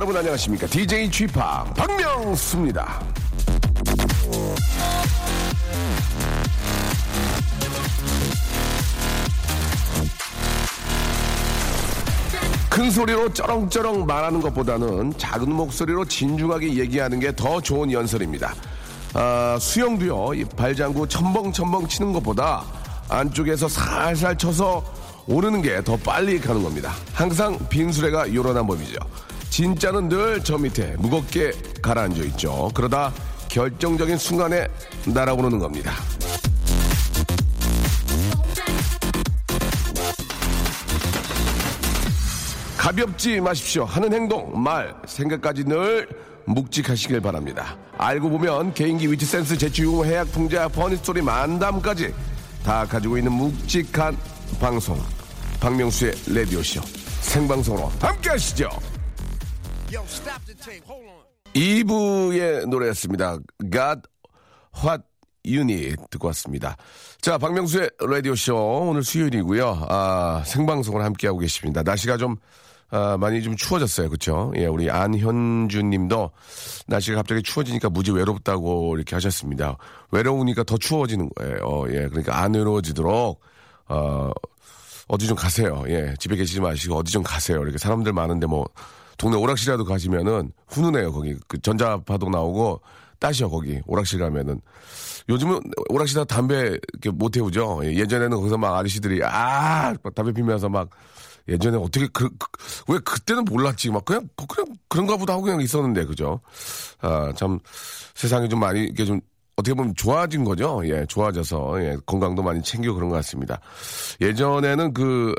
여러분 안녕하십니까? DJ Chip 박명수입니다. 큰 소리로 쩌렁쩌렁 말하는 것보다는 작은 목소리로 진중하게 얘기하는 게 더 좋은 연설입니다. 아, 수영도요, 이 발장구 첨벙첨벙 치는 것보다 안쪽에서 살살 쳐서 오르는 게 더 빨리 가는 겁니다. 항상 빈수레가 요란한 법이죠. 진짜는 늘 저 밑에 무겁게 가라앉아 있죠. 그러다 결정적인 순간에 날아오르는 겁니다. 가볍지 마십시오. 하는 행동, 말, 생각까지 늘 묵직하시길 바랍니다. 알고 보면 개인기, 위트 센스, 재치, 유머, 해학, 풍자, funny story, 만담까지 다 가지고 있는 묵직한 방송. 박명수의 라디오쇼. 생방송으로 함께 하시죠. 2부의 노래였습니다. God What You Need 듣고 왔습니다. 자, 박명수의 라디오쇼 오늘 수요일이고요. 아, 생방송을 함께하고 계십니다. 날씨가 좀 아, 많이 좀 추워졌어요. 그렇죠? 예, 우리 안현주 님도 날씨가 갑자기 추워지니까 무지 외롭다고 이렇게 하셨습니다. 외로우니까 더 추워지는 거예요. 어, 예, 그러니까 안 외로워지도록 어, 어디 좀 가세요. 예, 집에 계시지 마시고 어디 좀 가세요. 이렇게 사람들 많은데 뭐 동네 오락실이라도 가시면은 훈훈해요. 거기. 그 전자파동 나오고 따셔 거기. 오락실 가면은. 요즘은 오락실다 담배 이렇게 못 태우죠. 예, 예전에는 거기서 막 아저씨들이 아 담배 피면서 막 예전에 어떻게 그, 그, 왜 그때는 몰랐지. 막 그냥 그냥 그런가 보다 하고 그냥 있었는데 그죠? 아 참 세상이 좀 많이 이게 좀 어떻게 보면 좋아진 거죠. 예 좋아져서. 예 건강도 많이 챙겨 그런 것 같습니다. 예전에는 그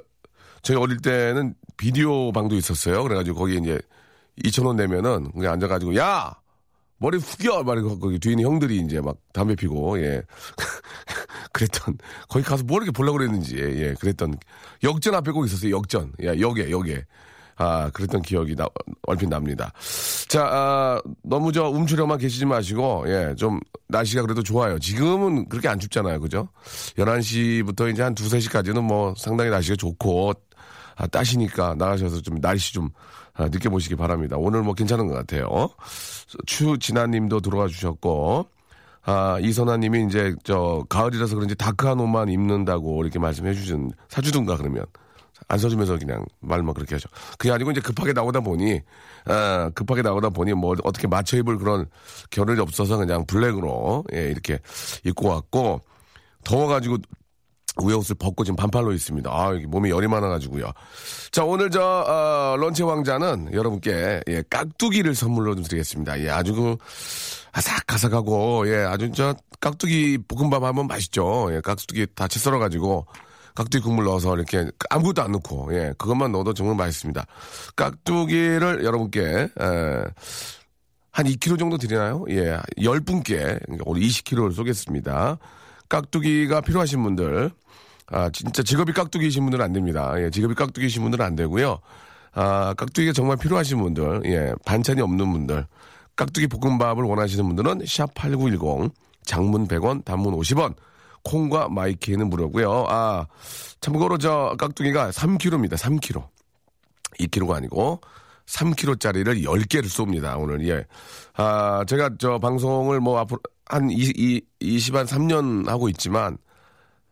저희 어릴 때는 비디오 방도 있었어요. 그래가지고 거기 이제 2천 원 내면은 그냥 앉아가지고 야! 머리 숙여! 말이고 거기 뒤에 있는 형들이 이제 막 담배 피고 예. 그랬던 거기 가서 뭐 이렇게 보려고 그랬는지 예, 예 그랬던 역전 앞에 꼭 있었어요. 역전. 야 역에 역에. 아 그랬던 기억이 나, 얼핏 납니다. 자 아, 너무 저 움츠려만 계시지 마시고 예 좀 날씨가 그래도 좋아요. 지금은 그렇게 안 춥잖아요. 그죠? 11시부터 이제 한 2, 3시까지는 뭐 상당히 날씨가 좋고 아, 따시니까 나가셔서 좀 날씨 좀 아, 느껴보시기 바랍니다. 오늘 뭐 괜찮은 것 같아요. 추진아님도 들어와 주셨고, 아, 이선아님이 이제 저 가을이라서 그런지 다크한 옷만 입는다고 이렇게 말씀해 주신 사주든가 그러면 안 사주면서 그냥 말만 그렇게 하죠. 그게 아니고 이제 급하게 나오다 보니 아, 급하게 나오다 보니 뭐 어떻게 맞춰 입을 그런 겨를이 없어서 그냥 블랙으로 예, 이렇게 입고 왔고 더워가지고 위에 옷을 벗고 지금 반팔로 있습니다. 아, 몸에 열이 많아가지고요. 자, 오늘 저, 어, 런치 왕자는 여러분께, 예, 깍두기를 선물로 좀 드리겠습니다. 예, 아주 그, 아삭아삭하고, 예, 아주 저, 깍두기 볶음밥 하면 맛있죠. 예, 깍두기 다 채 썰어가지고, 깍두기 국물 넣어서 이렇게 아무것도 안 넣고, 예, 그것만 넣어도 정말 맛있습니다. 깍두기를 여러분께, 에, 한 2kg 정도 드리나요? 예, 10분께, 그러니까 오늘 20kg를 쏘겠습니다. 깍두기가 필요하신 분들, 아, 진짜 직업이 깍두기이신 분들은 안 됩니다. 예, 직업이 깍두기이신 분들은 안 되고요. 아, 깍두기가 정말 필요하신 분들, 예, 반찬이 없는 분들, 깍두기 볶음밥을 원하시는 분들은 샵8910, 장문 100원, 단문 50원, 콩과 마이키는 무료고요. 아, 참고로 저 깍두기가 3kg입니다. 3kg. 2kg가 아니고 3kg짜리를 10개를 쏩니다. 오늘 예. 아, 제가 저 방송을 뭐 앞으로 한 20, 20, 한 3년 하고 있지만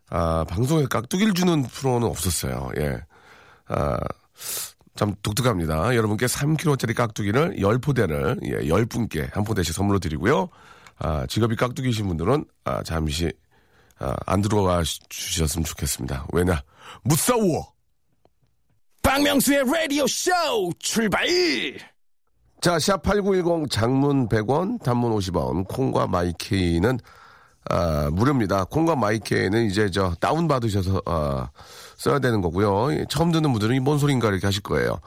아, 방송에 깍두기를 주는 프로는 없었어요. 예. 아, 참 독특합니다. 여러분께 3kg짜리 깍두기를 10포대를, 예, 10분께 한 포대씩 선물로 드리고요. 아, 직업이 깍두기신 분들은, 아, 잠시, 아, 안 들어가 주셨으면 좋겠습니다. 왜냐? 무싸워! 박명수의 라디오 쇼 출발! 자, 샵8910 장문 100원, 단문 50원, 콩과 마이케이는 아, 무료입니다. 콩과 마이케이는 이제 저 다운 받으셔서 아, 써야 되는 거고요. 예, 처음 듣는 분들은 이뭔 소린가 이렇게 하실 거예요.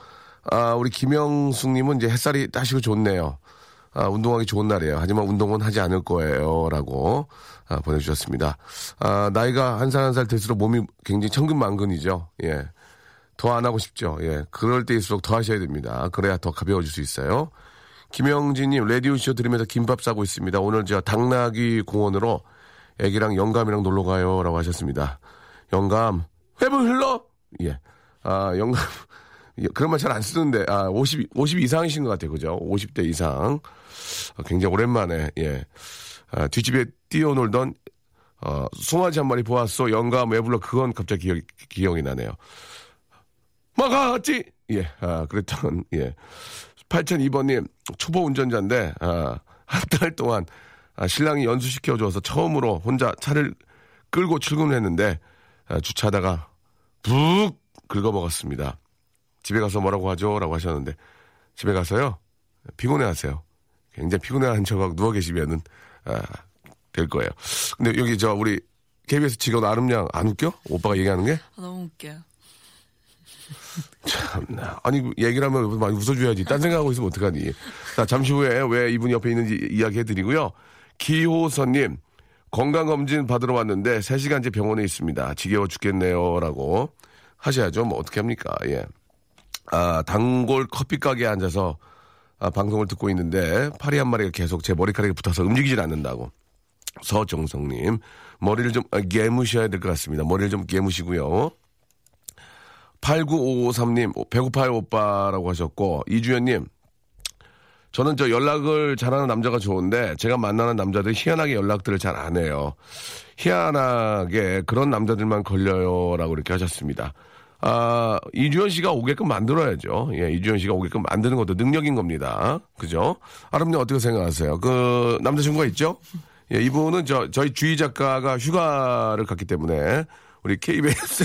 아, 우리 김영숙님은 이제 햇살이 따시고 좋네요. 아, 운동하기 좋은 날이에요. 하지만 운동은 하지 않을 거예요. 라고 아, 보내주셨습니다. 아, 나이가 한 살 한 살 들수록 몸이 굉장히 천근만근이죠. 예. 더 안 하고 싶죠. 예. 그럴 때일수록 더 하셔야 됩니다. 그래야 더 가벼워질 수 있어요. 김영진님, 라디오쇼 들으면서 김밥 싸고 있습니다. 오늘 저 당나귀 공원으로 애기랑 영감이랑 놀러 가요. 라고 하셨습니다. 영감, 회분 흘러? 예. 아, 영감. 예, 그런 말 잘 안 쓰는데, 아, 50, 50 이상이신 것 같아요. 그죠? 50대 이상. 아, 굉장히 오랜만에, 예. 아, 뒷집에 뛰어놀던, 어, 송아지 한 마리 보았어. 영감 왜 불러? 그건 갑자기 기억, 기억이 나네요. 막았지! 예, 아, 그랬던, 예. 8002번님, 초보 운전자인데, 아, 한 달 동안, 아, 신랑이 연수시켜줘서 처음으로 혼자 차를 끌고 출근을 했는데, 아, 주차하다가, 북! 긁어먹었습니다. 집에 가서 뭐라고 하죠? 라고 하셨는데, 집에 가서요, 피곤해 하세요. 굉장히 피곤해하는 척하고 누워 계시면은, 아, 될 거예요. 근데 여기 저, 우리, KBS 직원 아름양 안 웃겨? 오빠가 얘기하는 게? 아, 너무 웃겨요. 참나. 아니, 얘기를 하면 많이 웃어줘야지. 딴 생각하고 있으면 어떡하니. 자, 잠시 후에 왜 이분이 옆에 있는지 이야기 해드리고요. 기호선님, 건강검진 받으러 왔는데 3시간째 병원에 있습니다. 지겨워 죽겠네요. 라고 하셔야죠. 뭐, 어떻게 합니까? 예. 아, 단골 커피 가게에 앉아서 아, 방송을 듣고 있는데 파리 한 마리가 계속 제 머리카락에 붙어서 움직이질 않는다고. 서정성님, 머리를 좀 아, 개무셔야 될 것 같습니다. 머리를 좀 개무시고요. 8953님, 배고파요, 오빠라고 하셨고, 이주연님, 저는 저 연락을 잘하는 남자가 좋은데, 제가 만나는 남자들이 희한하게 연락들을 잘 안 해요. 희한하게 그런 남자들만 걸려요. 라고 이렇게 하셨습니다. 아, 이주연 씨가 오게끔 만들어야죠. 예, 이주연 씨가 오게끔 만드는 것도 능력인 겁니다. 그죠? 아름님 어떻게 생각하세요? 그, 남자친구가 있죠? 예, 이분은 저, 저희 주희 작가가 휴가를 갔기 때문에, 우리 KBS,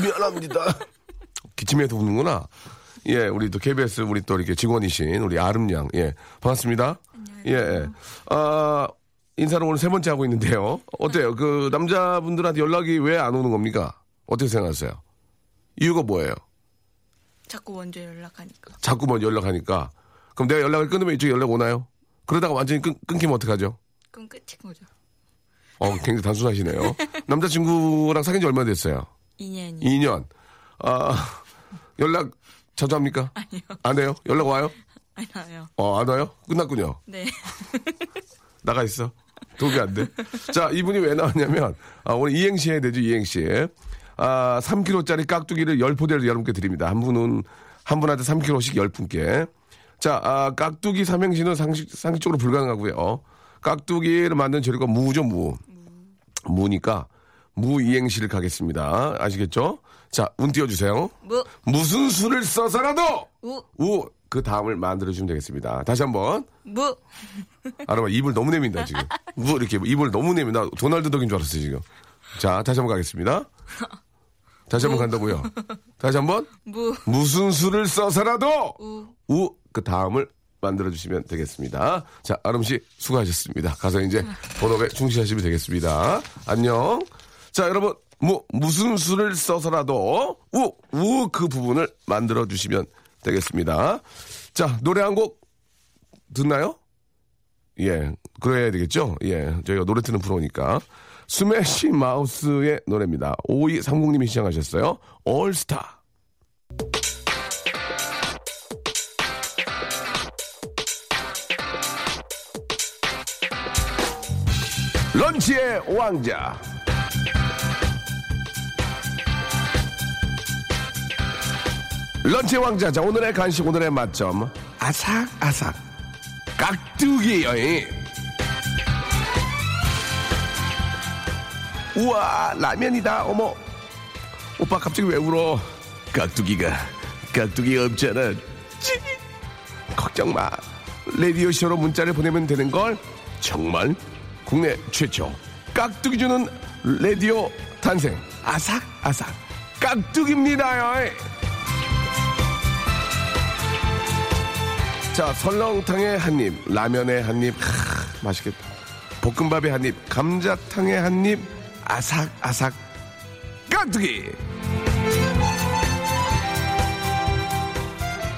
미안합니다. 기침해서 우는구나. 예, 우리 또 KBS 우리 또 이렇게 직원이신 우리 아름양. 예, 반갑습니다. 예, 예. 아, 인사를 오늘 세 번째 하고 있는데요. 어때요? 그 남자분들한테 연락이 왜 안 오는 겁니까? 어떻게 생각하세요? 이유가 뭐예요? 자꾸 먼저 연락하니까. 자꾸 먼저 연락하니까. 그럼 내가 연락을 끊으면 이쪽에 연락 오나요? 그러다가 완전히 끊, 끊기면 어떡하죠? 그럼 끝인 거죠. 어, 굉장히 단순하시네요. 남자친구랑 사귄 지 얼마나 됐어요? 2년이. 2년. 아, 연락 자주 합니까? 아니요. 안 해요? 연락 와요? 아니요. 어, 안 와요? 끝났군요. 네. 나가 있어. 도움이 안 돼. 자, 이분이 왜 나왔냐면, 아, 오늘 이행시 해야 되죠, 이행시. 아, 3kg짜리 깍두기를 10포대를 여러분께 드립니다. 한 분은, 한 분한테 3kg씩 10분께. 자, 아, 깍두기 삼행시는 상식, 상식적으로 불가능하고요. 깍두기를 만든 재료가 무죠, 무. 무니까, 무 이행시를 가겠습니다. 아시겠죠? 자, 운 띄워주세요. 무, 무슨 수를 써서라도! 우, 우, 그 다음을 만들어주시면 되겠습니다. 다시 한 번. 무. 알아봐, 입을 너무 내민다, 지금. 뭐, 이렇게 입을 너무 내민다. 도날드 덕인 줄 알았어요, 지금. 자, 다시 한 번 가겠습니다. 다시 한 번 간다고요. 다시 한 번. 무, 무슨 수를 써서라도 우. 우, 그 다음을 만들어주시면 되겠습니다. 자, 아름 씨, 수고하셨습니다. 가서 이제 본업에 충실하시면 되겠습니다. 안녕. 자, 여러분, 뭐, 무슨 수를 써서라도 우, 우, 그 부분을 만들어 주시면 되겠습니다. 자, 노래 한 곡 듣나요? 예, 그래야 되겠죠? 예, 저희가 노래 듣는 프로니까. 스매시 마우스의 노래입니다. 5230님이 시청하셨어요. 올스타. 런치의 왕자. 런치의 왕자. 자, 오늘의 간식, 오늘의 맛점. 아삭아삭. 깍두기 여행. 우와, 라면이다. 어머. 오빠 갑자기 왜 울어? 깍두기가, 깍두기가 없잖아. 찌. 걱정 마. 레디오 쇼로 문자를 보내면 되는 걸 정말 국내 최초 깍두기 주는 레디오 탄생 아삭 아삭 깍두기입니다요. 자 설렁탕에 한 입 라면에 한입 맛있겠다. 볶음밥에 한 입 감자탕에 한 입 아삭 아삭 깍두기.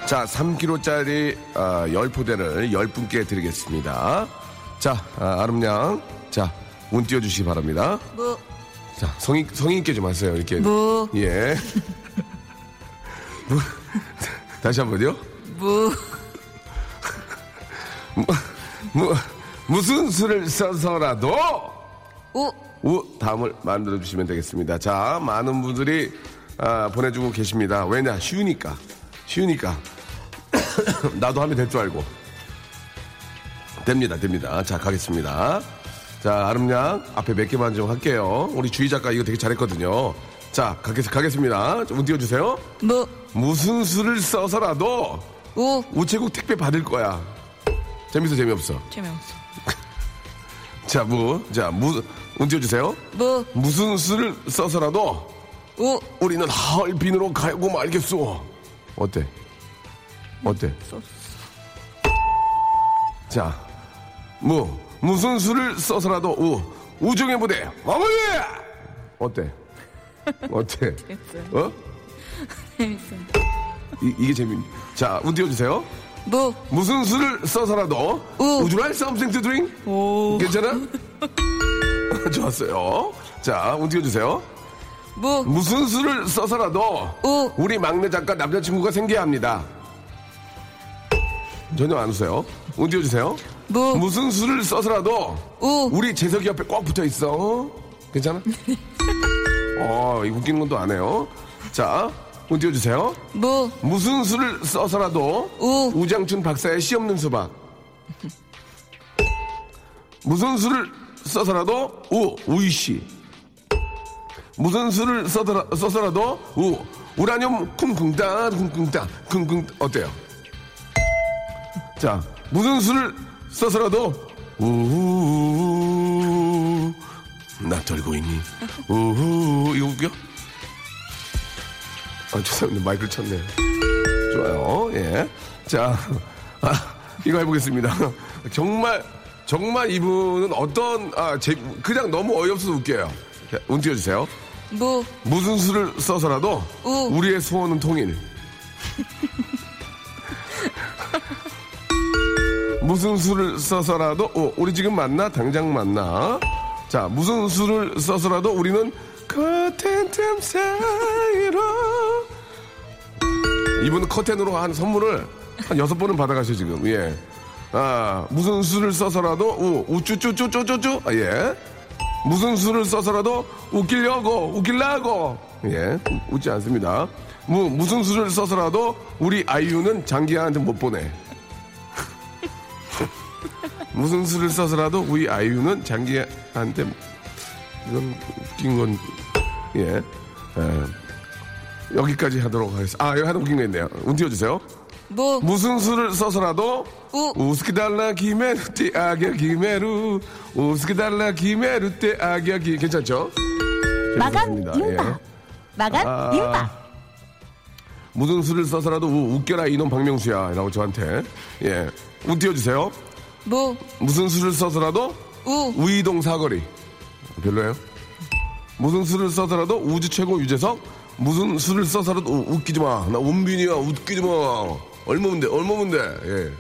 자, 3kg짜리 아, 10포대를 10분께 드리겠습니다. 자, 아, 아름양. 자, 운 띄워주시기 바랍니다. 무, 자, 성의 있게 좀 하세요. 이렇게. 무. 예. 다시 한 번요. 무, 무, 무슨 수를 써서라도 우, 우 다음을 만들어 주시면 되겠습니다. 자, 많은 분들이 아, 보내주고 계십니다. 왜냐? 쉬우니까. 쉬우니까. 나도 하면 될 줄 알고. 됩니다, 됩니다. 자, 가겠습니다. 자, 아름양 앞에 몇 개만 좀 할게요. 우리 주희 작가 이거 되게 잘했거든요. 자, 가겠, 가겠습니다. 운 띄워주세요. 무, 무슨 수를 써서라도 우. 우체국 택배 받을 거야. 재밌어, 재미없어. 재미없어. 자, 무. 자, 무, 운 띄워 주세요. 무, 무슨 수를 써서라도 우. 우리는 하얼빈으로 가고 말겠소. 어때? 어때? 자, 무 무슨 수를 써서라도 우 우정의 무대 어머니 어때? 어때? 재밌어요. 어? 재밌어요. 이, 이게 재밌. 자, 운 띄워 주세요. 무, 무슨 수를 써서라도 우. Would you like something to drink? 오. 괜찮아? 좋았어요. 자, 운 띄워주세요. 무, 무슨 수를 써서라도 우. 우리 막내 작가 남자친구가 생겨야 합니다. 전혀 안 웃어요. 운 띄워주세요. 무, 무슨 수를 써서라도 우. 우리 재석이 옆에 꼭 붙어 있어. 괜찮아? 어, 웃기는 건 또 안 해요. 자, 운 띄워주세요. 무, 무슨 수를 써서라도 우. 우장춘 박사의 시 없는 수박. 무슨 수를 써서라도 우 우이씨. 무슨 수를 써더라, 써서라도 우 우라늄 쿵쿵따 쿵쿵따 쿵쿵 어때요? 자 무슨 수를 써서라도 우나 떨고 있니? 우후 이거 웃겨? 아 죄송합니다 마이크를 쳤네. 좋아요. 예. 자, 아, 이거 해보겠습니다. 정말, 정말 이분은 어떤, 아, 제, 그냥 너무 어이없어서 웃겨요. 자, 운 띄워주세요. 무, 무슨 수를 써서라도 우. 우리의 소원은 통일. 무슨 수를 써서라도, 어, 우리 지금 만나? 당장 만나. 자, 무슨 수를 써서라도 우리는 커튼 틈 사이로 이분은 커튼으로 한 선물을 한 여섯 번은 받아가셔 지금 예. 아 무슨 수를 써서라도 우 우쭈쭈쭈쭈쭈쭈 아, 예. 무슨 수를 써서라도 웃기려고 웃길라고 예 우- 웃지 않습니다. 무 무슨 수를 써서라도 우리 아이유는 장기한테 못 보내. 무슨 수를 써서라도 우리 아이유는 장기한테 이건 웃긴 건 예. 예. 여기까지 하도록 하겠습니다. 아, 여기 하나 웃긴 거 있네요. 운 띄워주세요. 무, 무슨 수를 써서라도 우. 우스키달라 기메루 띠 아기야 기메루 우스키달라 기메루 띠 아기야 기 괜찮죠? 마감. 임박. 예. 마감 아. 임박. 무슨 수를 써서라도 우- 웃겨라 이놈 박명수야 라고 저한테 예. 운 띄워주세요. 무, 무슨 수를 써서라도 우. 우이동 사거리 별로예요? 무슨 수를 써서라도 우주 최고 유재석 무슨 수를 써서라도 우- 웃기지 마 나 원빈이야 웃기지 마 얼마면 돼 얼마면 돼 예.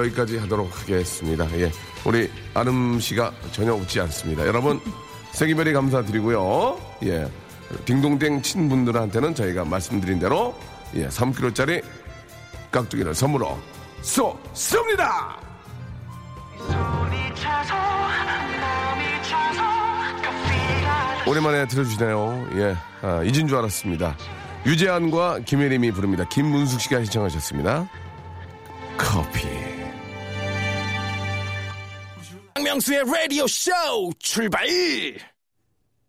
여기까지 하도록 하겠습니다 예. 우리 아름 씨가 전혀 웃지 않습니다 여러분 생일별이 감사드리고요 예. 딩동댕 친 분들한테는 저희가 말씀드린 대로 예. 3kg짜리 깍두기를 선물로 쏘 쏩니다 오랜만에 들어주시네요. 예, 아, 잊은 줄 알았습니다. 유재한과 김혜림이 부릅니다. 김문숙 씨가 신청하셨습니다. 커피. 박명수의 라디오 쇼 출발!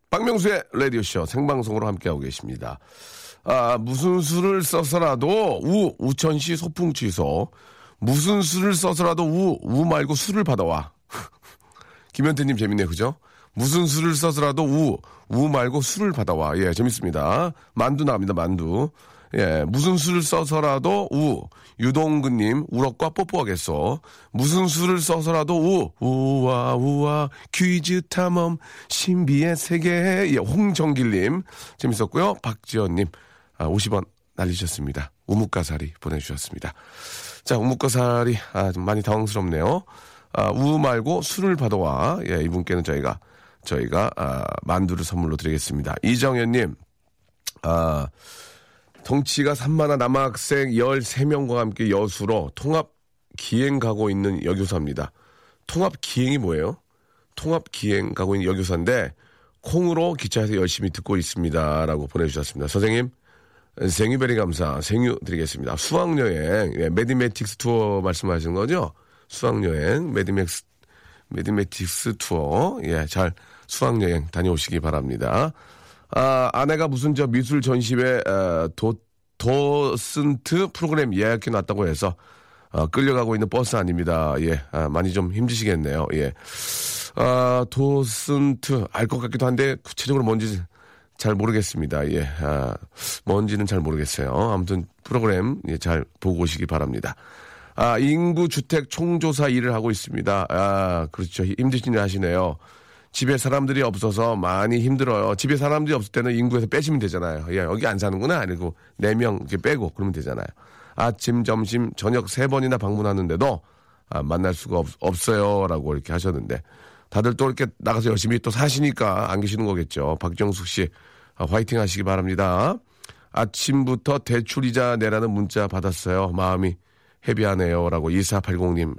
박명수의 라디오 쇼 생방송으로 함께하고 계십니다. 아, 무슨 수를 써서라도 우, 우천시 소풍 취소. 무슨 수를 써서라도 우, 우 말고 수를 받아와. 김현태님 재밌네, 그죠? 무슨 수를 써서라도 우, 우 말고 수를 받아와. 예, 재밌습니다. 만두 나옵니다, 만두. 예, 무슨 수를 써서라도 우, 유동근님, 우럭과 뽀뽀하겠어. 무슨 수를 써서라도 우, 우와, 우와, 퀴즈 탐험, 신비의 세계. 예, 홍정길님, 재밌었고요. 박지연님, 아, 50원 날리셨습니다. 우뭇가사리 보내주셨습니다. 자, 우뭇가사리, 아, 좀 많이 당황스럽네요. 아, 우 말고 술을 받아와. 예, 이분께는 저희가, 저희가, 아, 만두를 선물로 드리겠습니다. 이정현님, 아, 덩치가 산만한 남학생 13명과 함께 여수로 통합 기행 가고 있는 여교사입니다. 통합 기행이 뭐예요? 통합 기행 가고 있는 여교사인데 콩으로 기차에서 열심히 듣고 있습니다. 라고 보내주셨습니다. 선생님, thank you very 감사, thank you 드리겠습니다. 수학여행, 예, mathematics tour 말씀하시는 거죠? 수학여행, mathematics, mathematics tour, 예, 잘 수학여행 다녀오시기 바랍니다. 아, 아내가 무슨 저 미술 전시회, 어, 도, 도슨트 프로그램 예약해 놨다고 해서, 어, 끌려가고 있는 버스 아닙니다. 예, 아, 많이 좀 힘드시겠네요. 예. 아, 도슨트, 알 것 같기도 한데, 구체적으로 뭔지 잘 모르겠습니다. 예, 아, 뭔지는 잘 모르겠어요. 아무튼 프로그램 예, 잘 보고 오시기 바랍니다. 아, 인구 주택 총조사 일을 하고 있습니다. 아, 그렇죠. 힘드신 일 하시네요. 집에 사람들이 없어서 많이 힘들어요. 집에 사람들이 없을 때는 인구에서 빼시면 되잖아요. 예, 여기 안 사는구나. 아니고 네명 이렇게 빼고 그러면 되잖아요. 아침, 점심, 저녁 세 번이나 방문하는데도 아, 만날 수가 없, 없어요 라고 이렇게 하셨는데 다들 또 이렇게 나가서 열심히 또 사시니까 안 계시는 거겠죠. 박정숙 씨 아, 화이팅 하시기 바랍니다. 아침부터 대출이자 내라는 문자 받았어요. 마음이 헤비하네요라고 2480님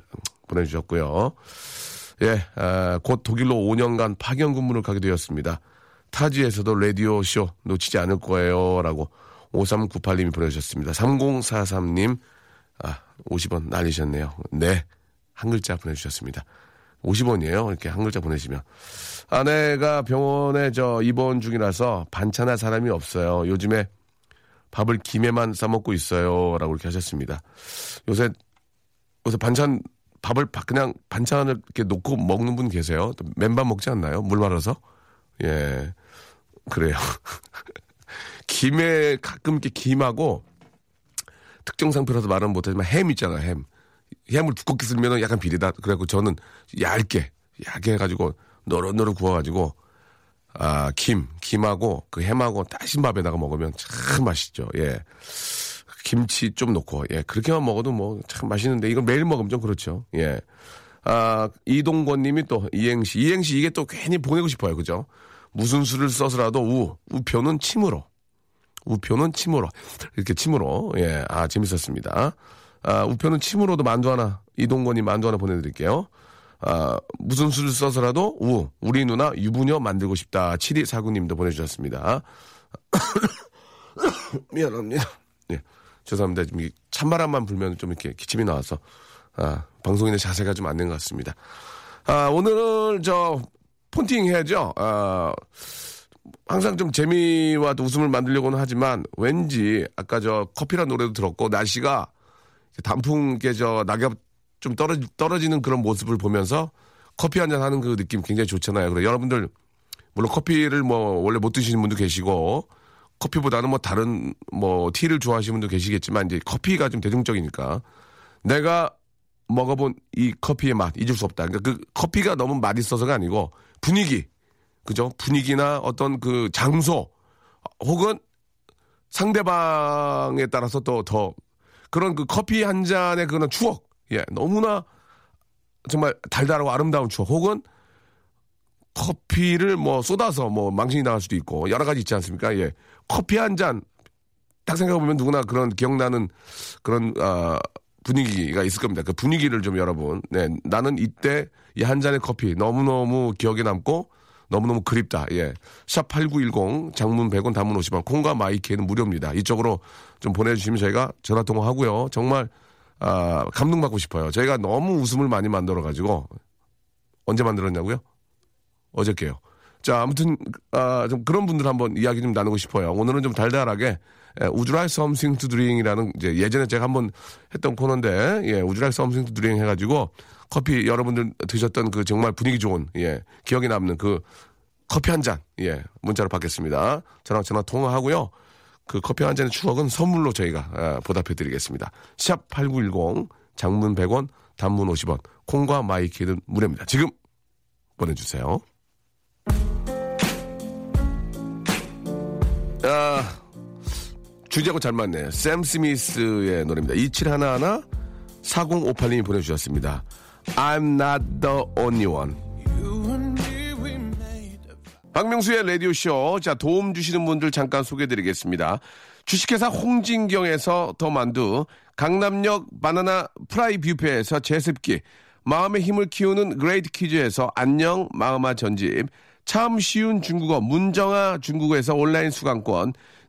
보내주셨고요. 예, 아, 곧 독일로 5년간 파견 근무를 가게 되었습니다. 타지에서도 라디오 쇼 놓치지 않을 거예요. 라고 5398님이 보내주셨습니다. 3043님, 아, 50원 날리셨네요. 네. 한 글자 보내주셨습니다. 50원이에요. 이렇게 한 글자 보내시면. 아내가 병원에 저 입원 중이라서 반찬할 사람이 없어요. 요즘에 밥을 김에만 싸먹고 있어요. 라고 이렇게 하셨습니다. 요새, 요새 반찬, 밥을 바- 그냥 반찬을 이렇게 놓고 먹는 분 계세요? 또 맨밥 먹지 않나요? 물 말아서? 예. 그래요. 김에 가끔 이렇게 김하고 특정 상표라서 말은 못하지만 햄 있잖아, 햄. 햄을 두껍게 쓸면 약간 비리다. 그래갖고 저는 얇게, 얇게 해가지고 노릇노릇 구워가지고 아, 김, 김하고 그 햄하고 따신 밥에다가 먹으면 참 맛있죠. 예. 김치 좀 넣고, 예. 그렇게만 먹어도 뭐 참 맛있는데 이걸 매일 먹으면 좀 그렇죠. 예. 아, 이동권 님이 또 이행시. 이행시 이게 또 괜히 보내고 싶어요. 그죠? 무슨 수를 써서라도 우, 우표는 침으로. 우표는 침으로. 이렇게 침으로. 예. 아, 재밌었습니다. 아, 우표는 침으로도 만두 하나, 이동권님 만두 하나 보내드릴게요. 아, 무슨 수를 써서라도 우, 우리 누나 유부녀 만들고 싶다. 7249님도 보내주셨습니다. 미안합니다. 예. 죄송합니다. 이 찬바람만 불면 좀 이렇게 기침이 나와서, 아, 방송인의 자세가 좀 안 된 것 같습니다. 아, 오늘은 저, 폰팅 해야죠. 아, 항상 좀 재미와 또 웃음을 만들려고는 하지만 왠지 아까 저 커피란 노래도 들었고 날씨가 단풍에 저 낙엽 좀 떨어지, 떨어지는 그런 모습을 보면서 커피 한 잔 하는 그 느낌 굉장히 좋잖아요. 그래 여러분들 물론 커피를 뭐 원래 못 드시는 분도 계시고 커피보다는 뭐 다른 뭐 티를 좋아하시는 분도 계시겠지만 이제 커피가 좀 대중적이니까 내가 먹어본 이 커피의 맛 잊을 수 없다. 그러니까 그 커피가 너무 맛있어서가 아니고 분위기 그죠? 분위기나 어떤 그 장소 혹은 상대방에 따라서 또 더 그런 그 커피 한 잔의 그런 추억 예 너무나 정말 달달하고 아름다운 추억 혹은 커피를 뭐 쏟아서 뭐 망신이 나갈 수도 있고 여러 가지 있지 않습니까? 예 커피 한 잔 딱 생각해보면 누구나 그런 기억나는 그런 아 분위기가 있을 겁니다. 그 분위기를 좀 여러분 네 나는 이때 이 한 잔의 커피 너무너무 기억에 남고 너무너무 그립다. 예. 샵8910 장문 100원 단문 50원 콩과 마이키는 무료입니다. 이쪽으로 좀 보내주시면 저희가 전화 통화하고요. 정말 아, 감동받고 싶어요. 저희가 너무 웃음을 많이 만들어가지고 언제 만들었냐고요? 어저께요. 자, 아무튼 아, 좀 그런 분들 한번 이야기 좀 나누고 싶어요. 오늘은 좀 달달하게 예, like something to drink이라는 이제 예전에 제가 한번 했던 코너인데 예, like something to drink 해가지고 커피 여러분들 드셨던 그 정말 분위기 좋은 예, 기억에 남는 그 커피 한 잔, 예, 문자로 받겠습니다. 저랑 전화 통화하고요. 그 커피 한 잔의 추억은 선물로 저희가 아, 보답해 드리겠습니다. 샵 8910 장문 100원, 단문 50원, 콩과 마이키는 무료입니다. 지금 보내주세요. 아, 주제하고 잘 맞네. 샘 스미스의 노래입니다. 2711 4058님이 보내주셨습니다. I'm not the only one. 박명수의 라디오쇼. 자, 도움 주시는 분들 잠깐 소개해 드리겠습니다. 주식회사 홍진경에서 더 만두, 강남역 바나나 프라이 뷔페에서 제습기, 마음의 힘을 키우는 그레이트 퀴즈에서 안녕 마음아 전집, 참 쉬운 중국어 문정아 중국어에서 온라인 수강권,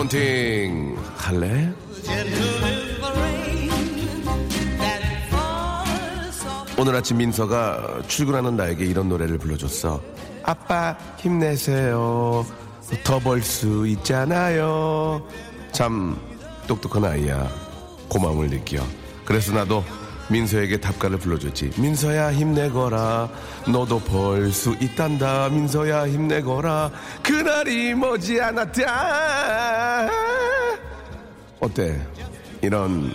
폰팅 할래? 오늘 아침 민서가 출근하는 나에게 이런 노래를 불러줬어. 아빠 힘내세요. 더 벌 수 있잖아요. 참 똑똑한 아이야. 고마움을 느껴. 그래서 나도 민서에게 답가를 불러줬지. 민서야 힘내거라. 너도 벌 수 있단다. 민서야 힘내거라. 그날이 머지 않았다. 어때? 이런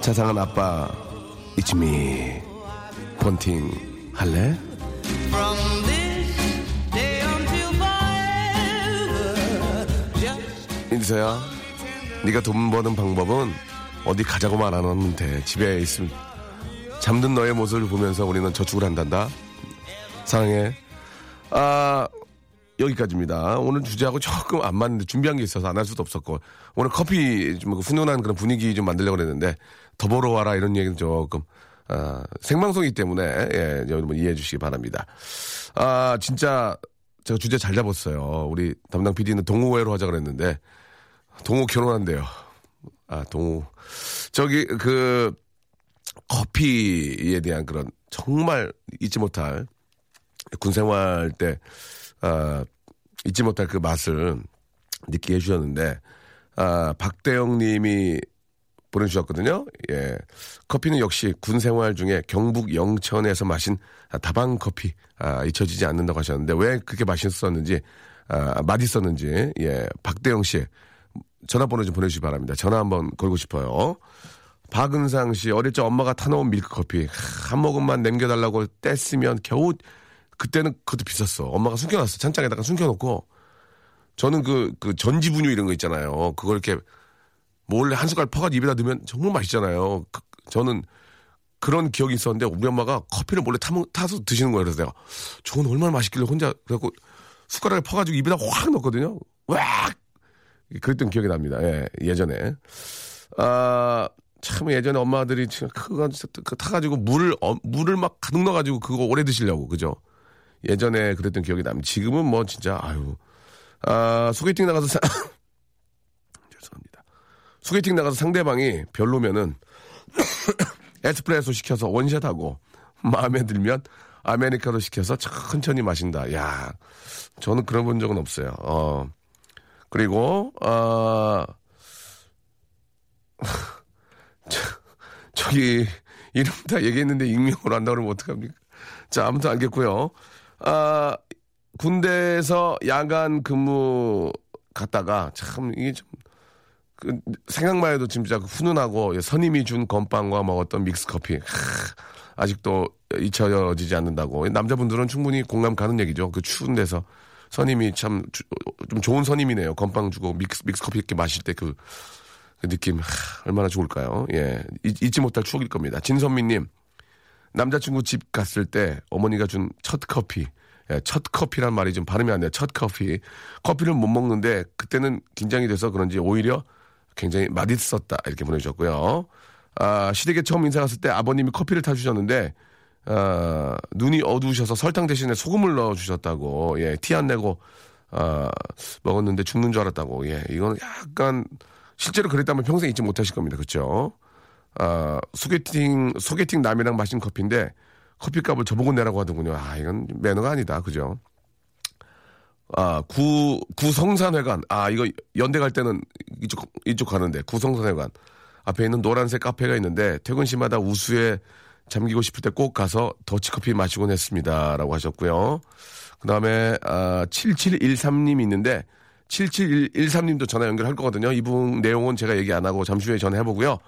자상한 아빠 me. 폰팅 할래? 민서야, 네가 돈 버는 방법은 어디 가자고만 안 하면 돼. 집에 있으면 잠든 너의 모습을 보면서 우리는 저축을 한단다. 사랑해. 아, 여기까지입니다. 오늘 주제하고 조금 안 맞는데 준비한 게 있어서 안 할 수도 없었고 오늘 커피 좀 훈훈한 그런 분위기 좀 만들려고 그랬는데 더 보러 와라 이런 얘기는 조금 아, 생방송이기 때문에 예, 여러분 이해해 주시기 바랍니다. 아 진짜 제가 주제 잘 잡았어요. 우리 담당 PD는 동호회로 하자 그랬는데 동호 결혼한대요. 아 동호 저기 그 커피에 대한 그런 정말 잊지 못할 군 생활 때 아, 잊지 못할 그 맛을 느끼게 해주셨는데 아, 박대영 님이 보내주셨거든요. 예. 커피는 역시 군 생활 중에 경북 영천에서 마신 다방 커피, 아, 잊혀지지 않는다고 하셨는데 왜 그렇게 맛있었는지, 아, 맛있었는지, 예. 박대영 씨, 전화번호 좀 보내주시기 바랍니다. 전화 한번 걸고 싶어요. 박은상 씨, 어릴 적 엄마가 타놓은 밀크커피, 한 모금만 남겨달라고 뗐으면 겨우, 그때는 그것도 비쌌어. 엄마가 숨겨놨어. 찬장에다가 숨겨놓고, 저는 그, 그 전지분유 이런 거 있잖아요. 그걸 이렇게 몰래 한 숟갈 퍼가지고 입에다 넣으면 정말 맛있잖아요. 그- 저는 그런 기억이 있었는데 우리 엄마가 커피를 몰래 타, 타서 드시는 거예요. 그래서 내가 저건 얼마나 맛있길래 혼자 그래갖고 숟가락을 퍼가지고 입에다 확 넣었거든요. 왁! 그랬던 기억이 납니다. 예, 예전에. 아, 참 예전에 엄마들이 그거 그 타가지고 물을, 어, 물을 막 가득 넣어가지고 그거 오래 드시려고, 그죠? 예전에 그랬던 기억이 납니다. 지금은 뭐 진짜, 아유. 아, 소개팅 나가서 사... 죄송합니다. 소개팅 나가서 상대방이 별로면은 에스프레소 시켜서 원샷하고 마음에 들면 아메리카노 시켜서 천천히 마신다. 야, 저는 그런 본 적은 없어요. 어. 그리고 아 저, 저기 이름 다 얘기했는데 익명으로 한다 그러면 어떡합니까? 자, 아무튼 알겠고요. 아 군대에서 야간 근무 갔다가 참 이게 좀 그, 생각만 해도 진짜 그 훈훈하고 선임이 준 건빵과 먹었던 믹스 커피. 하, 아직도 잊혀지지 않는다고. 남자분들은 충분히 공감 가는 얘기죠. 그 추운 데서 선임이 참 좀 좋은 선임이네요. 건빵 주고 믹스, 믹스 커피 이렇게 마실 때 그 느낌 하, 얼마나 좋을까요? 예. 잊, 잊지 못할 추억일 겁니다. 진선미님 남자친구 집 갔을 때 어머니가 준 첫 커피. 예, 첫 커피란 말이 좀 발음이 안 돼요. 첫 커피. 커피를 못 먹는데 그때는 긴장이 돼서 그런지 오히려 굉장히 맛있었다. 이렇게 보내주셨고요. 아, 시댁에 처음 인사 갔을 때 아버님이 커피를 타주셨는데, 아, 눈이 어두우셔서 설탕 대신에 소금을 넣어 주셨다고, 예, 티 안 내고, 아, 먹었는데 죽는 줄 알았다고, 예, 이거는 약간, 실제로 그랬다면 평생 잊지 못하실 겁니다. 그쵸? 아, 소개팅, 소개팅 남이랑 마신 커피인데, 커피값을 저보고 내라고 하더군요. 아, 이건 매너가 아니다. 그죠? 아, 구, 구성산회관. 아, 이거 연대 갈 때는 이쪽, 이쪽 가는데, 구성산회관. 앞에 있는 노란색 카페가 있는데, 퇴근 시마다 우수에 잠기고 싶을 때 꼭 가서 더치커피 마시곤 했습니다. 라고 하셨고요. 그 다음에, 아, 7713님 있는데, 7713님도 전화 연결할 거거든요. 이분 내용은 제가 얘기 안 하고 잠시 후에 전화해보고요.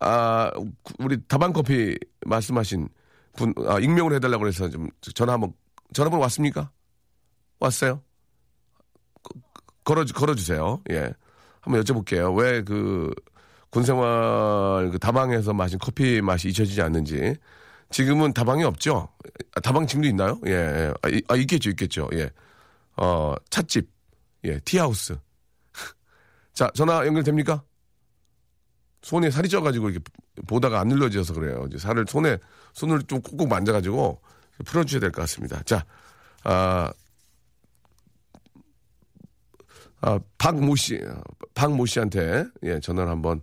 아, 우리 다방커피 말씀하신 분, 아, 익명을 해달라고 해서 좀 전화 한번, 전화번호 왔습니까? 왔어요? 거- 걸어, 걸어주세요. 예. 한번 여쭤볼게요. 왜 그, 군생활 그 다방에서 마신 커피 맛이 잊혀지지 않는지. 지금은 다방이 없죠? 아, 다방 지금도 있나요? 예, 예. 아, 이- 아, 있겠죠, 있겠죠. 예. 어, 찻집. 예, 티하우스. 자, 전화 연결됩니까? 손에 살이 쪄가지고 이렇게 보다가 안 눌러져서 그래요. 이제 살을 손에, 손을 좀 꾹꾹 만져가지고 풀어주셔야 될 것 같습니다. 자, 아, 아, 박모 씨, 박모 씨한테, 예, 전화를 한번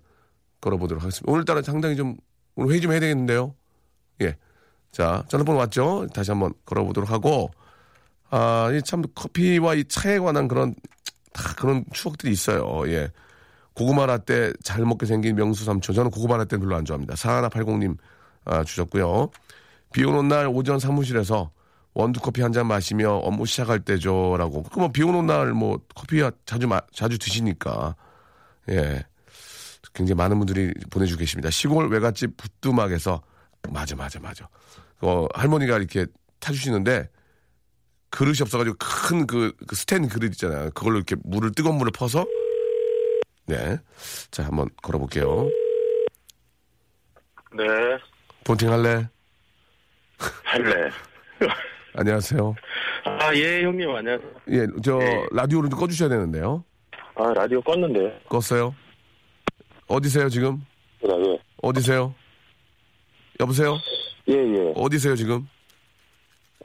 걸어보도록 하겠습니다. 오늘따라 상당히 좀, 오늘 회의 좀 해야 되겠는데요? 예. 자, 전화번호 왔죠? 다시 한번 걸어보도록 하고, 아, 이 참 커피와 이 차에 관한 그런, 다 그런 추억들이 있어요. 예. 고구마 라떼 잘 먹게 생긴 명수 삼촌. 저는 고구마 라떼 별로 안 좋아합니다. 사하나팔공님 아, 주셨고요. 비 오는 날 오전 사무실에서 원두커피 한 잔 마시며 업무 시작할 때죠 라고. 그뭐 비 오는 날 뭐 커피 자주 마, 자주 드시니까 예 굉장히 많은 분들이 보내주고 계십니다. 시골 외갓집 부뚜막에서 맞아 맞아 맞아. 어 할머니가 이렇게 타주시는데 그릇이 없어가지고 큰 그 스탠 그릇 있잖아요. 그걸로 이렇게 물을 뜨거운 물을 퍼서 네. 자 한번 걸어볼게요. 네, 본팅 할래? 할래. 안녕하세요. 아, 예, 형님, 안녕하세요. 예, 저 네. 라디오를 좀 꺼주셔야 되는데요. 아, 라디오 껐는데. 껐어요? 어디세요 지금? 네, 예. 어디세요? 여보세요? 예, 예. 어디세요 지금?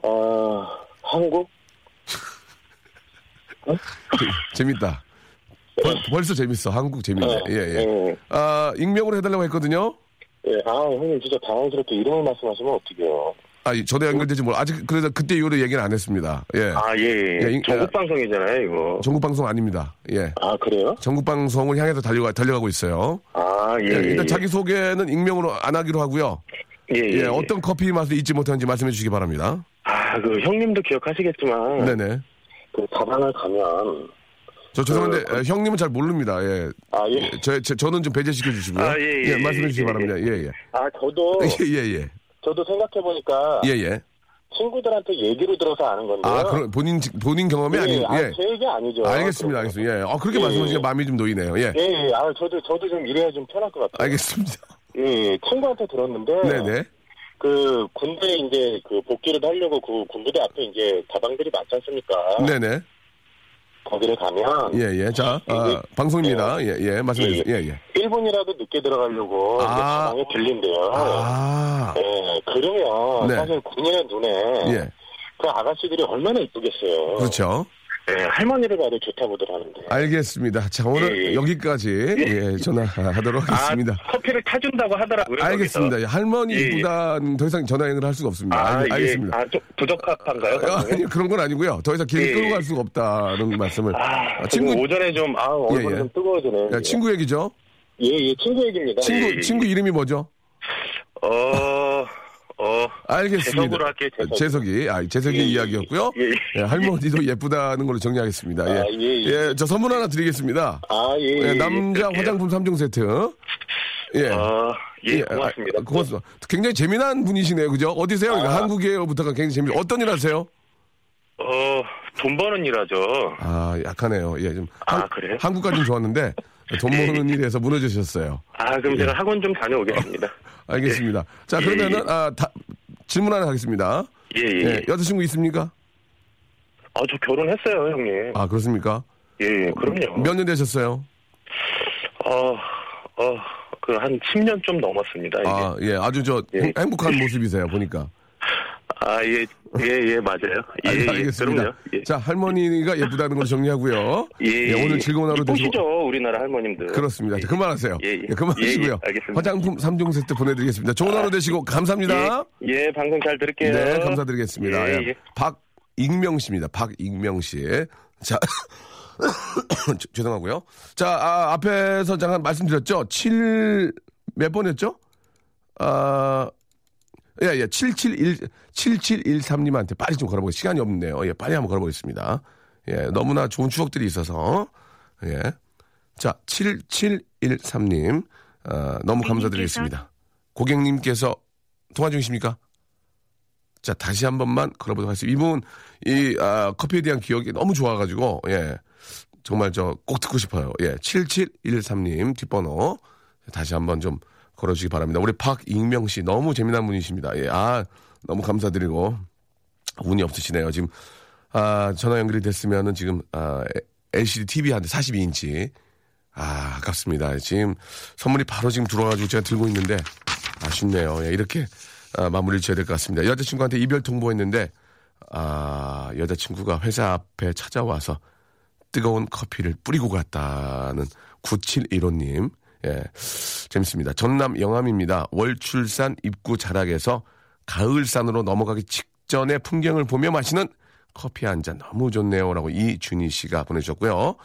아, 한국? 재밌다. 벌, 벌써 재밌어. 한국 재밌네. 예, 예. 예. 아, 익명으로 해달라고 했거든요. 예. 아, 형님, 진짜 당황스럽게 이름을 말씀하시면 어떡해요. 아, 이 전화 연결되지 뭘 아직 그래서 그때 이후로 얘기는 안 했습니다. 예. 아, 예, 예. 예, 이- 전국 방송이잖아요, 이거. 전국 방송 아닙니다. 예. 아, 그래요? 전국 방송을 향해서 달려가 달려가고 있어요. 아, 예. 예, 예, 일단 예. 자기 소개는 익명으로 안 하기로 하고요. 예, 예, 예, 예. 어떤 커피 맛을 잊지 못하는지 말씀해 주시기 바랍니다. 아, 그, 형님도 기억하시겠지만. 네네. 그, 다방을 가면. 저 죄송한데 그- 에, 형님은 잘 모릅니다. 예. 아, 예. 저, 저 저는 좀 배제시켜 주시고요. 아, 예, 예, 말씀해 예, 주시기 예, 바랍니다. 예, 예. 아, 저도, 예, 예, 예. 저도 생각해 보니까. 예, 예. 친구들한테 얘기로 들어서 아는 건데요. 아, 그런 본인 본인 경험이 예, 아니 아, 예. 제 얘기 아니죠. 알겠습니다. 알겠습니다. 예. 아, 그렇게 예, 말씀하시니까 예. 마음이 좀 놓이네요. 예. 예, 예. 아, 저도, 저도 좀 이래야 좀 편할 것 같아요. 알겠습니다. 예, 예. 친구한테 들었는데. 네, 네. 그, 군대 이제 그 복귀를 하려고 그 군부대 앞에 이제 다방들이 많지 않습니까? 네, 네. 거기를 가면. 예, 예. 자, 아, 방송입니다. 예, 예. 말씀해 주세요. 예, 예. 1분이라도 늦게 들어가려고 아. 다방에 들린대요. 아. 예, 그러면 네. 사실 군인의 눈에 예. 그 아가씨들이 얼마나 이쁘겠어요. 그렇죠. 예, 할머니를 봐도 좋다고들 하는데. 알겠습니다. 자, 오늘 예, 예. 여기까지 예, 전화하도록 하겠습니다. 아, 커피를 타준다고 하더라고요. 알겠습니다. 예, 할머니 예, 예. 이보다는 더 이상 전화 연결할 수가 없습니다. 아, 알, 예. 알겠습니다. 아, 좀 부적합한가요? 아, 아니, 그런 건 아니고요. 더 이상 예, 끌고 예. 갈 수가 없다는 말씀을. 아, 아, 친구 오전에 좀 아, 예, 예. 좀 뜨거워지네. 야, 친구 얘기죠? 예, 예, 친구 얘기입니다. 친구, 예, 예. 친구 이름이 뭐죠? 어, 어, 알겠습니다. 재석으로 할게요, 재석. 재석 이. 아, 재석이 예, 예. 이야기였고요. 예, 예. 예, 할머니도 예쁘다는 걸로 정리하겠습니다. 예. 아, 예, 예. 저 선물 하나 드리겠습니다. 아, 예, 예, 예, 남자. 화장품 3종 세트. 예. 아, 예, 예, 고맙습니다. 아, 고맙습니다. 굉장히 재미난 분이시네요. 그죠? 어디세요? 아. 한국에요부터가 굉장히 재미, 어떤 일 하세요? 어, 돈 버는 일 하죠. 아, 약하네요. 예, 좀. 아, 그래요? 한국까지는 좋았는데, 돈 버는 일에서 무너지셨어요. 아, 그럼 제가 학원 좀 다녀오겠습니다. 알겠습니다. 자, 예, 그러면은, 아, 다, 질문 하나 하겠습니다. 예, 예. 예, 예. 여자친구 있습니까? 아, 저 결혼했어요, 형님. 아, 그렇습니까? 예, 예, 그럼요. 몇 년 되셨어요? 어, 어, 그 한 10년 좀 넘었습니다, 이게. 아, 예, 아주 저 예. 행- 행복한 모습이세요, 보니까. 아, 예, 예, 예, 맞아요. 예, 알- 예, 알겠습니다. 그럼요. 예. 자, 할머니가 예쁘다는 걸 정리하고요. 예, 오늘 즐거운 하루 되시고. 이쁘시죠, 우리나라 할머님들. 그렇습니다. 자, 그만하세요. 예, 예. 그만하시고요. 예, 예, 알겠습니다. 화장품 3종 세트 보내드리겠습니다. 좋은 하루 되시고 감사합니다. 예, 예, 방송 잘 들을게요. 네, 감사드리겠습니다. 예, 예. 예. 박익명 씨입니다. 박익명 씨. 자, 죄- 죄송하고요. 자, 아, 앞에서 잠깐 말씀드렸죠. 7, 몇 번이었죠? 아, 예, 예, 771, 7713님한테 빨리 좀 걸어보겠습니다. 시간이 없네요. 예, 빨리 한번 걸어보겠습니다. 예, 너무나 좋은 추억들이 있어서. 예. 자, 7713님, 어, 너무 감사드리겠습니다. 고객님께서 통화 중이십니까? 자, 다시 한 번만 걸어보도록 하겠습니다. 이분, 이, 아, 커피에 대한 기억이 너무 좋아가지고, 예. 정말 저 꼭 듣고 싶어요. 예. 7713님 뒷번호. 다시 한번 좀 걸어주시기 바랍니다. 우리 박익명 씨 너무 재미난 분이십니다. 예. 아, 너무 감사드리고. 운이 없으시네요. 지금, 아, 전화 연결이 됐으면은 지금, 아, LCD TV 한대 42인치. 아, 아깝습니다. 지금 선물이 바로 지금 들어와가지고 제가 들고 있는데 아쉽네요. 예, 이렇게 아, 마무리를 지어야 될 것 같습니다. 여자친구한테 이별 통보했는데 아, 여자친구가 회사 앞에 찾아와서 뜨거운 커피를 뿌리고 갔다는 9715님. 예, 재밌습니다. 전남 영암입니다. 월출산 입구 자락에서 가을산으로 넘어가기 직전의 풍경을 보며 마시는 커피 한 잔 너무 좋네요. 라고 이준희 씨가 보내주셨고요.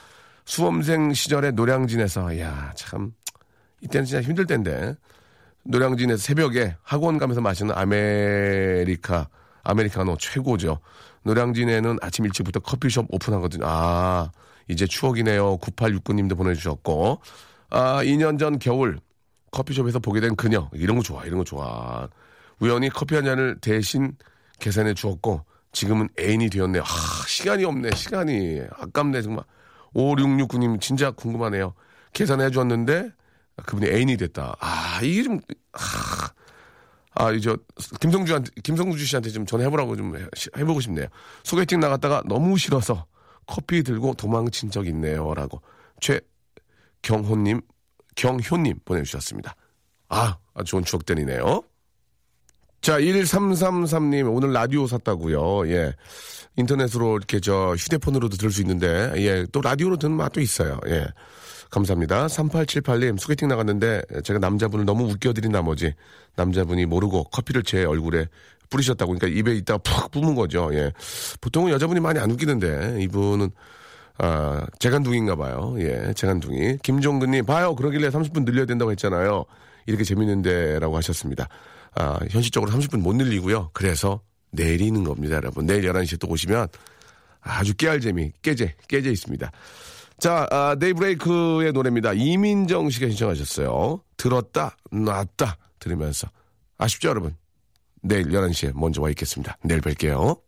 수험생 시절에 노량진에서, 야 참, 이때는 진짜 힘들 텐데. 노량진에서 새벽에 학원 가면서 마시는 아메리카, 아메리카노 최고죠. 노량진에는 아침 일찍부터 커피숍 오픈하거든요. 아, 이제 추억이네요. 9869님도 보내주셨고. 아, 2년 전 겨울 커피숍에서 보게 된 그녀. 이런 거 좋아, 이런 거 좋아. 우연히 커피 한 잔을 대신 계산해 주었고, 지금은 애인이 되었네요. 아, 시간이 없네, 시간이. 아깝네, 정말. 5669님, 진짜 궁금하네요. 계산해 주었는데, 그분이 애인이 됐다. 아, 이게 좀, 아, 아, 이제 김성주한테 김성주 씨한테 좀 전해보라고 좀 해- 해보고 싶네요. 소개팅 나갔다가 너무 싫어서 커피 들고 도망친 적 있네요 라고 최 경호님 경효님 보내주셨습니다. 아, 좋은 추억들이네요. 자, 1333님, 오늘 라디오 샀다고요 예. 인터넷으로 이렇게 저 휴대폰으로도 들을 수 있는데, 예. 또 라디오로 듣는 맛도 있어요. 예. 감사합니다. 3878님, 소개팅 나갔는데 제가 남자분을 너무 웃겨드린 나머지 남자분이 모르고 커피를 제 얼굴에 뿌리셨다고. 그러니까 입에 있다가 푹 뿜은 거죠. 예. 보통은 여자분이 많이 안 웃기는데 이분은 아, 재간둥인가 봐요. 예, 재간둥이. 김종근님, 봐요. 그러길래 30분 늘려야 된다고 했잖아요. 이렇게 재밌는데, 라고 하셨습니다. 아, 현실적으로 30분 못 늘리고요. 그래서 내리는 겁니다, 여러분. 내일 11시에 또 오시면 아주 깨알 재미, 깨재, 깨재 있습니다. 자, 아, 데이브레이크의 노래입니다. 이민정 씨가 신청하셨어요. 들었다, 놨다 들으면서. 아쉽죠, 여러분? 내일 11시에 먼저 와 있겠습니다. 내일 뵐게요.